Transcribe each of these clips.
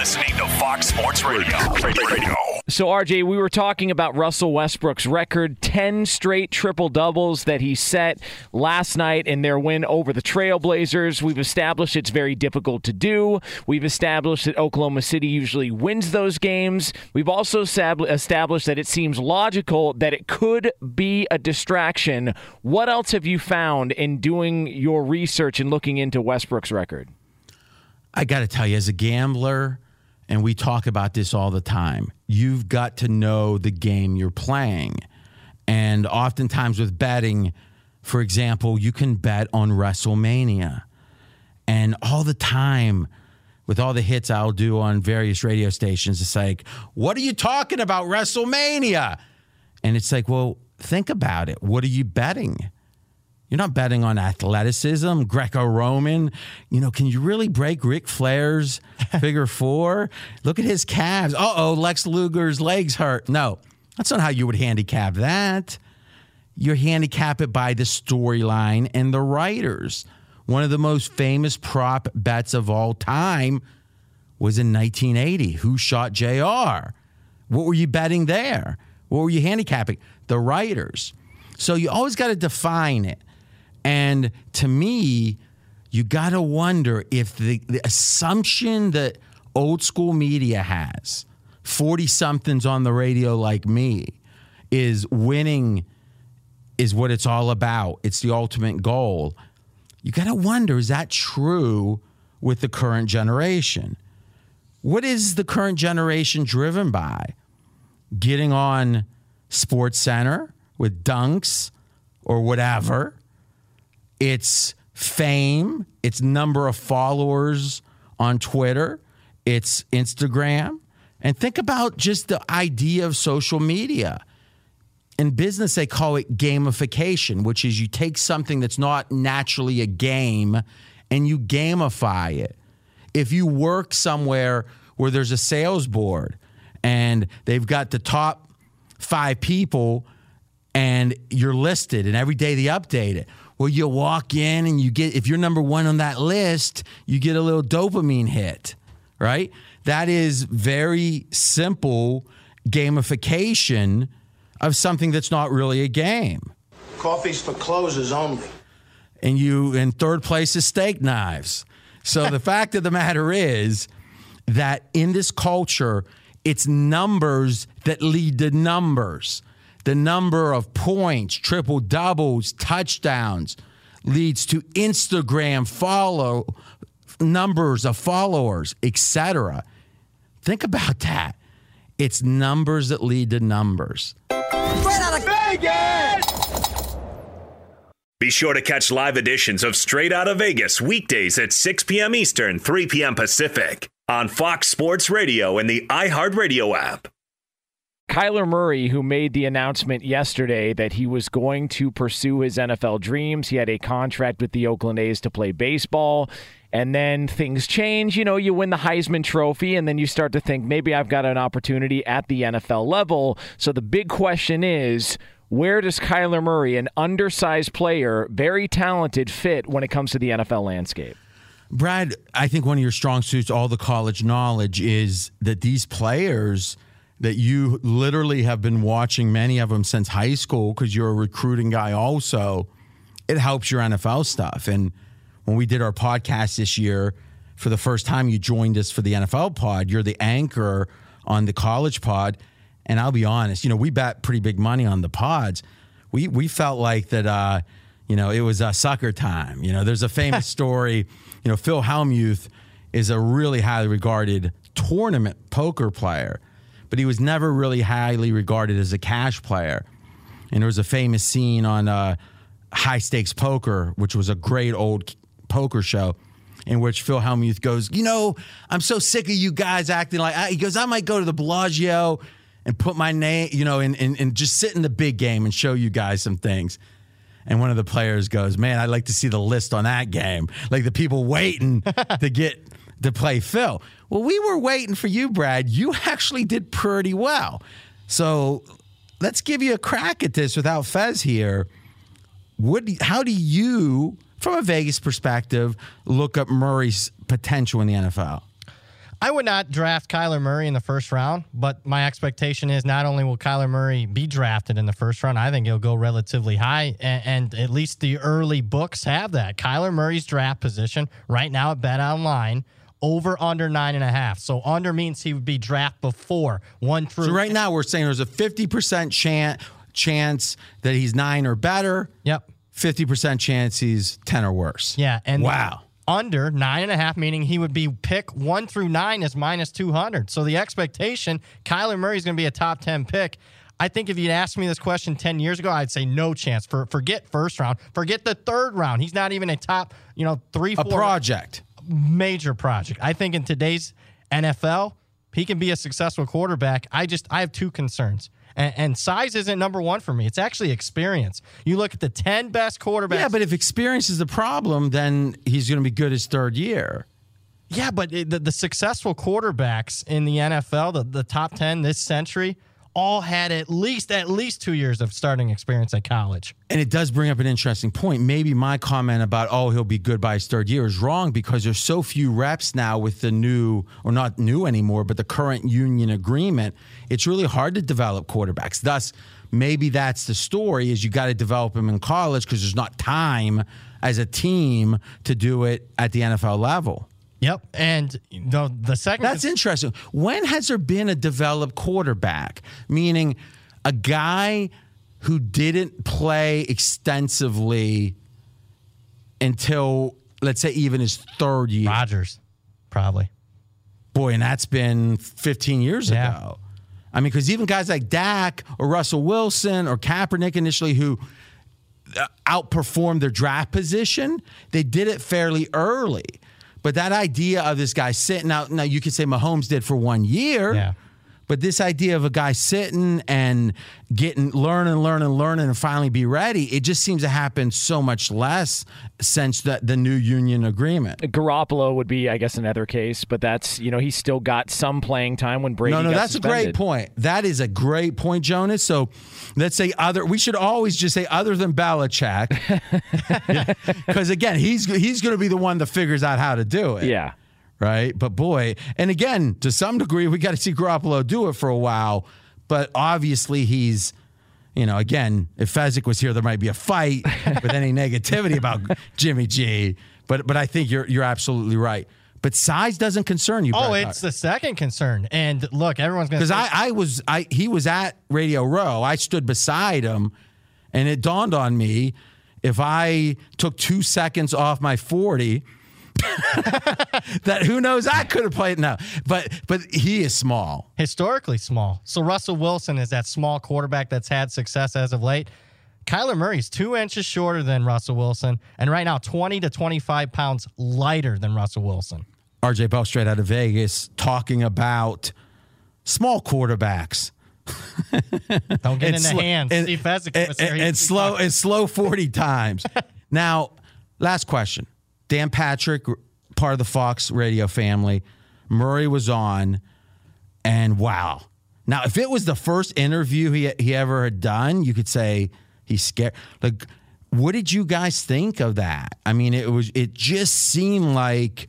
Listening to Fox Sports Radio. Radio. So, RJ, we were talking about Russell Westbrook's record 10 straight triple doubles that he set last night in their win over the Trailblazers. We've established it's very difficult to do. We've established that Oklahoma City usually wins those games. We've also established that it seems logical that it could be a distraction. What else have you found in doing your research and looking into Westbrook's record? I got to tell you, as a gambler, and we talk about this all the time, you've got to know the game you're playing. And oftentimes with betting, for example, you can bet on WrestleMania. And all the time, with all the hits I'll do on various radio stations, it's like, what are you talking about, WrestleMania? And it's like, well, think about it. What are you betting? You're not betting on athleticism, Greco Roman. You know, can you really break Ric Flair's figure four? Look at his calves. Uh oh, Lex Luger's legs hurt. No, that's not how you would handicap that. You handicap it by the storyline and the writers. One of the most famous prop bets of all time was in 1980. Who shot JR? What were you betting there? What were you handicapping? The writers. So you always got to define it. And to me, you got to wonder if the, the, assumption that old school media has, 40 somethings on the radio like me, is winning is what it's all about. It's the ultimate goal. You got to wonder is that true with the current generation? What is the current generation driven by? Getting on Sports Center with dunks or whatever it's fame, it's number of followers on Twitter, it's Instagram. And think about just the idea of social media. In business, they call it gamification, which is you take something that's not naturally a game and you gamify it. If you work somewhere where there's a sales board and they've got the top five people and you're listed and every day they update it where you walk in and you get, if you're number one on that list, you get a little dopamine hit, right? That is very simple gamification of something that's not really a game. Coffee's for closers only. And you, in third place is steak knives. So the fact of the matter is that in this culture, it's numbers that lead to numbers the number of points, triple doubles, touchdowns leads to Instagram follow numbers of followers, etc. Think about that. It's numbers that lead to numbers. Straight out of Vegas! Be sure to catch live editions of Straight Out of Vegas weekdays at 6 p.m. Eastern, 3 p.m. Pacific on Fox Sports Radio and the iHeartRadio app. Kyler Murray, who made the announcement yesterday that he was going to pursue his NFL dreams, he had a contract with the Oakland A's to play baseball. And then things change. You know, you win the Heisman Trophy, and then you start to think maybe I've got an opportunity at the NFL level. So the big question is where does Kyler Murray, an undersized player, very talented, fit when it comes to the NFL landscape? Brad, I think one of your strong suits, all the college knowledge, is that these players that you literally have been watching many of them since high school because you're a recruiting guy also, it helps your NFL stuff. And when we did our podcast this year, for the first time you joined us for the NFL pod, you're the anchor on the college pod. And I'll be honest, you know, we bet pretty big money on the pods. We we felt like that uh, you know, it was a sucker time. You know, there's a famous story, you know, Phil Hellmuth is a really highly regarded tournament poker player but he was never really highly regarded as a cash player. And there was a famous scene on uh, High Stakes Poker, which was a great old poker show, in which Phil Hellmuth goes, You know, I'm so sick of you guys acting like, he goes, I might go to the Bellagio and put my name, you know, and, and, and just sit in the big game and show you guys some things. And one of the players goes, Man, I'd like to see the list on that game. Like the people waiting to get to play Phil. Well, we were waiting for you, Brad. You actually did pretty well. So let's give you a crack at this without Fez here. What, how do you, from a Vegas perspective, look up Murray's potential in the NFL? I would not draft Kyler Murray in the first round, but my expectation is not only will Kyler Murray be drafted in the first round, I think he'll go relatively high, and, and at least the early books have that. Kyler Murray's draft position right now at Bet Online over under nine and a half. So under means he would be draft before one through. So right now we're saying there's a fifty percent chance chance that he's nine or better. Yep. Fifty percent chance he's ten or worse. Yeah. And wow. Under nine and a half, meaning he would be pick one through nine is minus two hundred. So the expectation, Kyler Murray is going to be a top ten pick. I think if you'd asked me this question 10 years ago, I'd say no chance. For forget first round, forget the third round. He's not even a top, you know, three, four. A project major project. I think in today's NFL, he can be a successful quarterback. I just I have two concerns. And, and, size isn't number one for me. It's actually experience. You look at the 10 best quarterbacks. Yeah, but if experience is the problem, then he's going to be good his third year. Yeah, but the, the successful quarterbacks in the NFL, the, the top 10 this century, all had at least at least two years of starting experience at college. And it does bring up an interesting point. Maybe my comment about oh he'll be good by his third year is wrong because there's so few reps now with the new or not new anymore, but the current union agreement. It's really hard to develop quarterbacks. Thus, maybe that's the story: is you got to develop them in college because there's not time as a team to do it at the NFL level. Yep. And the, the second. That's interesting. When has there been a developed quarterback? Meaning a guy who didn't play extensively until, let's say, even his third year? Rodgers, probably. Boy, and that's been 15 years yeah. ago. I mean, because even guys like Dak or Russell Wilson or Kaepernick initially, who uh, outperformed their draft position, they did it fairly early. But that idea of this guy sitting out, now you could say Mahomes did for one year. Yeah. But this idea of a guy sitting and getting, learning, learning, learning, and finally be ready, it just seems to happen so much less since the, the new union agreement. Garoppolo would be, I guess, another case, but that's, you know, he's still got some playing time when Brady No, no, that's suspended. a great point. That is a great point, Jonas. So let's say other, we should always just say other than Belichick. Because again, he's, he's going to be the one that figures out how to do it. Yeah right? But boy, and again, to some degree, we got to see Garoppolo do it for a while. But obviously, he's, you know, again, if Fezzik was here, there might be a fight with any negativity about Jimmy G. But but I think you're you're absolutely right. But size doesn't concern you. Oh, it's the second concern. And look, everyone's going to because I, I was I he was at Radio Row. I stood beside him, and it dawned on me if I took two seconds off my 40, that who knows I could have played now. But but he is small. Historically small. So Russell Wilson is that small quarterback that's had success as of late. Kyler Murray's two inches shorter than Russell Wilson, and right now 20 to 25 pounds lighter than Russell Wilson. RJ Bell straight out of Vegas talking about small quarterbacks. Don't get And in the sl- hands. and- Steve Fezzik and, was and- slow and slow 40 times. now, last question. Dan Patrick, part of the Fox radio family, Murray was on, and wow. Now, if it was the first interview he, he ever had done, you could say he's scared. Like, what did you guys think of that? I mean, it was it just seemed like,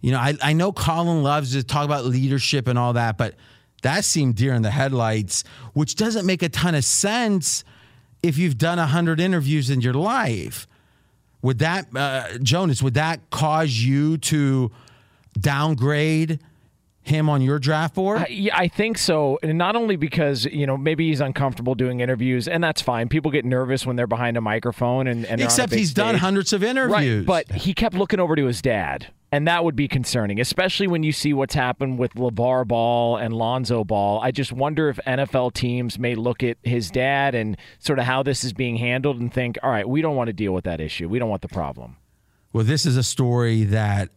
you know, I, I know Colin loves to talk about leadership and all that, but that seemed deer in the headlights, which doesn't make a ton of sense if you've done 100 interviews in your life. Would that, uh, Jonas, would that cause you to downgrade him on your draft board? Uh, yeah, I think so. And not only because, you know, maybe he's uncomfortable doing interviews, and that's fine. People get nervous when they're behind a microphone and, and they're on a Except he's done hundreds of interviews. Right, but he kept looking over to his dad. And that would be concerning, especially when you see what's happened with LeVar Ball and Lonzo Ball. I just wonder if NFL teams may look at his dad and sort of how this is being handled and think, all right, we don't want to deal with that issue. We don't want the problem. Well, this is a story that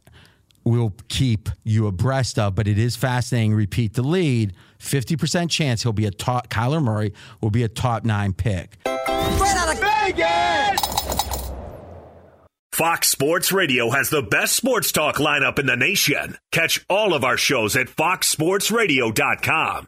we'll keep you abreast of, but it is fascinating. Repeat the lead 50% chance he'll be a top, Kyler Murray will be a top nine pick. Straight out of Vegas! Fox Sports Radio has the best sports talk lineup in the nation. Catch all of our shows at foxsportsradio.com.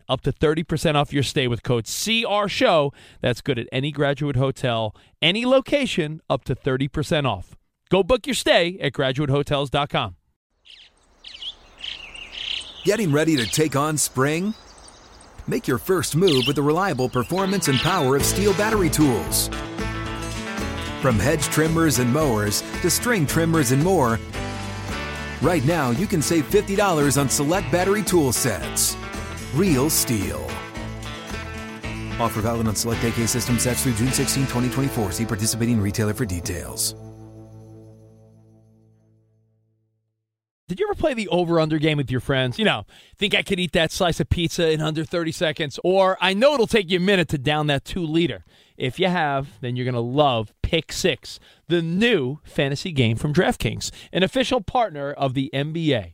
up to 30% off your stay with code CR Show. That's good at any graduate hotel, any location, up to 30% off. Go book your stay at graduatehotels.com. Getting ready to take on spring? Make your first move with the reliable performance and power of STIHL battery tools. From hedge trimmers and mowers to string trimmers and more, right now you can save $50 on select battery tool sets. Real STIHL. Offer valid on select AK system sets through June 16, 2024. See participating retailer for details. Did you ever play the over under game with your friends? You know, think I could eat that slice of pizza in under 30 seconds? Or I know it'll take you a minute to down that two liter. If you have, then you're going to love Pick Six, the new fantasy game from DraftKings, an official partner of the NBA.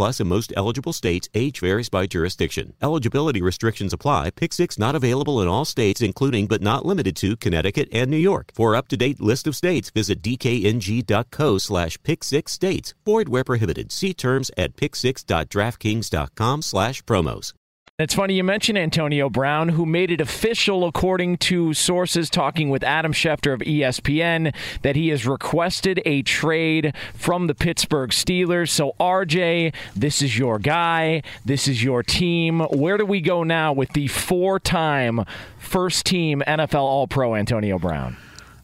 in most eligible states. Age varies by jurisdiction. Eligibility restrictions apply. Pick 6 not available in all states, including but not limited to Connecticut and New York. For up to date list of states, visit dkng.co slash pick 6 states. Void where prohibited. See terms at pick6.draftkings.com slash promos. It's funny you mentioned Antonio Brown, who made it official, according to sources talking with Adam Schefter of ESPN, that he has requested a trade from the Pittsburgh Steelers. So, RJ, this is your guy. This is your team. Where do we go now with the four time first team NFL All Pro Antonio Brown?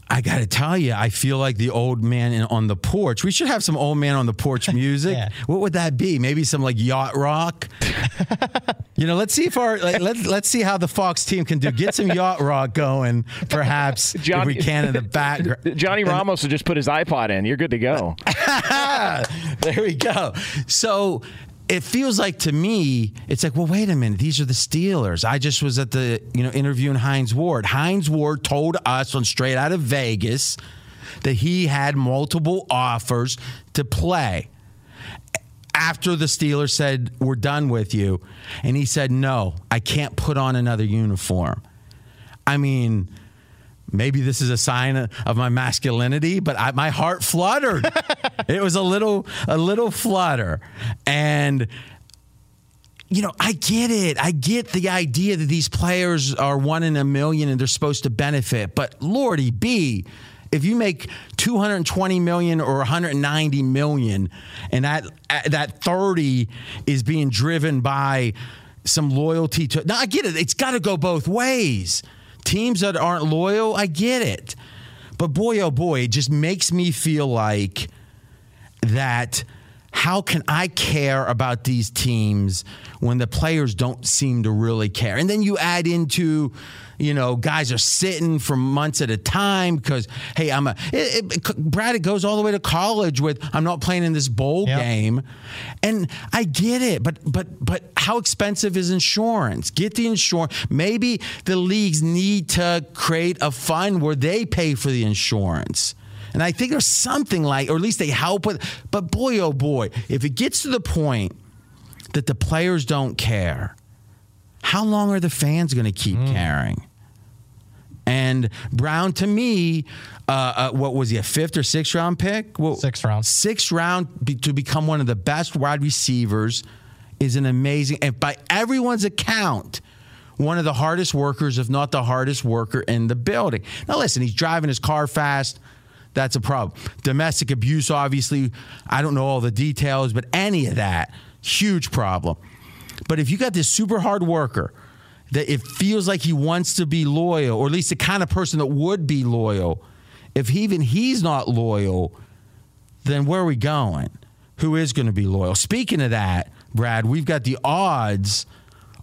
I got to tell you, I feel like the old man in, on the porch. We should have some old man on the porch music. Yeah. What would that be? Maybe some like yacht rock. you know, let's see if our like, let's let's see how the Fox team can do. Get some yacht rock going, perhaps if we can in the background. Johnny Ramos will just put his iPod in. You're good to go. there we go. So it feels like to me, it's like, well, wait a minute. These are the Steelers. I just was at the, you know, interviewing Hines Ward. Hines Ward told us on Straight Out of Vegas that he had multiple offers to play after the Steelers said, we're done with you. And he said, no, I can't put on another uniform. I mean, maybe this is a sign of my masculinity, but I, my heart fluttered. it was a little, a little flutter, and you know, I get it. I get the idea that these players are one in a million and they're supposed to benefit, but Lordy B. If you make 220 million or 190 million, and that that 30 is being driven by some loyalty to, now I get it. It's got to go both ways teams that aren't loyal, I get it. But boy, oh boy, it just makes me feel like that. How can I care about these teams when the players don't seem to really care? And then you add into, you know, guys are sitting for months at a time because, hey, I'm a. It, it, Brad, it goes all the way to college with I'm not playing in this bowl yep. game, and I get it, but but but how expensive is insurance? Get the insurance. Maybe the leagues need to create a fund where they pay for the insurance. And I think there's something like, or at least they help with. But boy, oh boy, if it gets to the point that the players don't care, how long are the fans going to keep mm. caring? And Brown, to me, uh, uh, what was he, a fifth or sixth round pick? Well, sixth round. Sixth round be, to become one of the best wide receivers is an amazing, and by everyone's account, one of the hardest workers, if not the hardest worker in the building. Now, listen, he's driving his car fast. That's a problem. Domestic abuse, obviously, I don't know all the details, but any of that, huge problem. But if you got this super hard worker that it feels like he wants to be loyal, or at least the kind of person that would be loyal, if even he's not loyal, then where are we going? Who is going to be loyal? Speaking of that, Brad, we've got the odds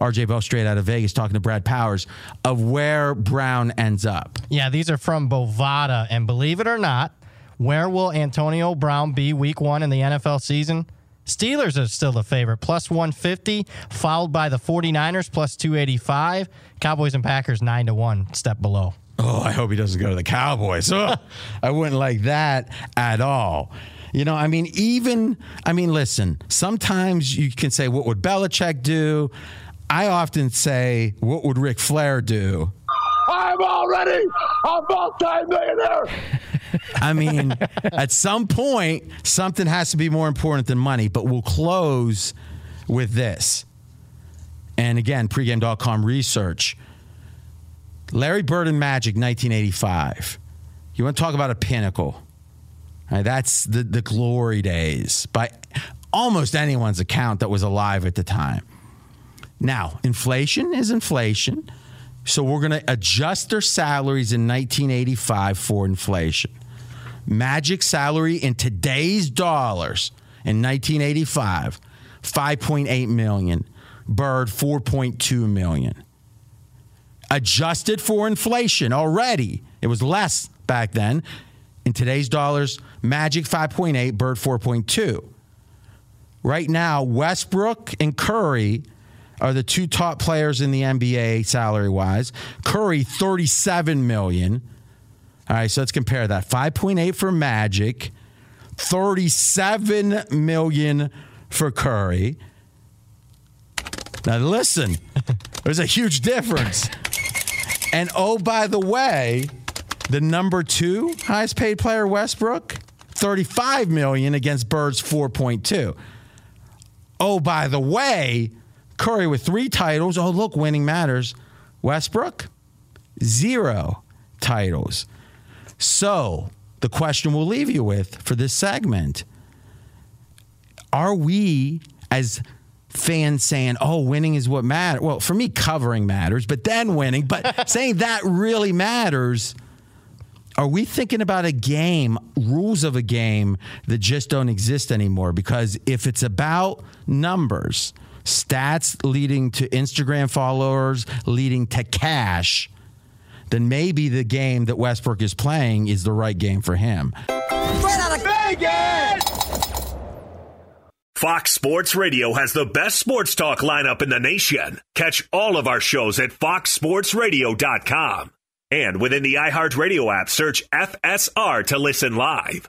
RJ Bell straight out of Vegas talking to Brad Powers of where Brown ends up. Yeah, these are from Bovada. And believe it or not, where will Antonio Brown be week one in the NFL season? Steelers are still the favorite, plus 150, followed by the 49ers, plus 285. Cowboys and Packers, 9 to 1, step below. Oh, I hope he doesn't go to the Cowboys. Oh, I wouldn't like that at all. You know, I mean, even, I mean, listen, sometimes you can say, what would Belichick do? I often say, what would Ric Flair do? I'm already a multi-millionaire. I mean, at some point, something has to be more important than money, but we'll close with this. And again, pregame.com research. Larry Bird and Magic, 1985. You want to talk about a pinnacle? Right, that's the, the glory days by almost anyone's account that was alive at the time. Now, inflation is inflation. So we're going to adjust their salaries in 1985 for inflation. Magic salary in today's dollars in 1985 5.8 million. Bird 4.2 million. Adjusted for inflation already, it was less back then. In today's dollars, Magic 5.8, Bird 4.2. Right now, Westbrook and Curry are the two top players in the NBA salary wise. Curry 37 million. All right, so let's compare that. 5.8 for Magic, 37 million for Curry. Now listen, there's a huge difference. And oh, by the way, the number two highest paid player, Westbrook, 35 million against Bird's 4.2. Oh, by the way, Curry with three titles. Oh, look, winning matters. Westbrook, zero titles. So, the question we'll leave you with for this segment are we, as fans saying, oh, winning is what matters? Well, for me, covering matters, but then winning, but saying that really matters. Are we thinking about a game, rules of a game that just don't exist anymore? Because if it's about numbers, stats leading to Instagram followers, leading to cash, then maybe the game that Westbrook is playing is the right game for him. Right out of Vegas! Fox Sports Radio has the best sports talk lineup in the nation. Catch all of our shows at foxsportsradio.com. And within the iHeartRadio app, search FSR to listen live.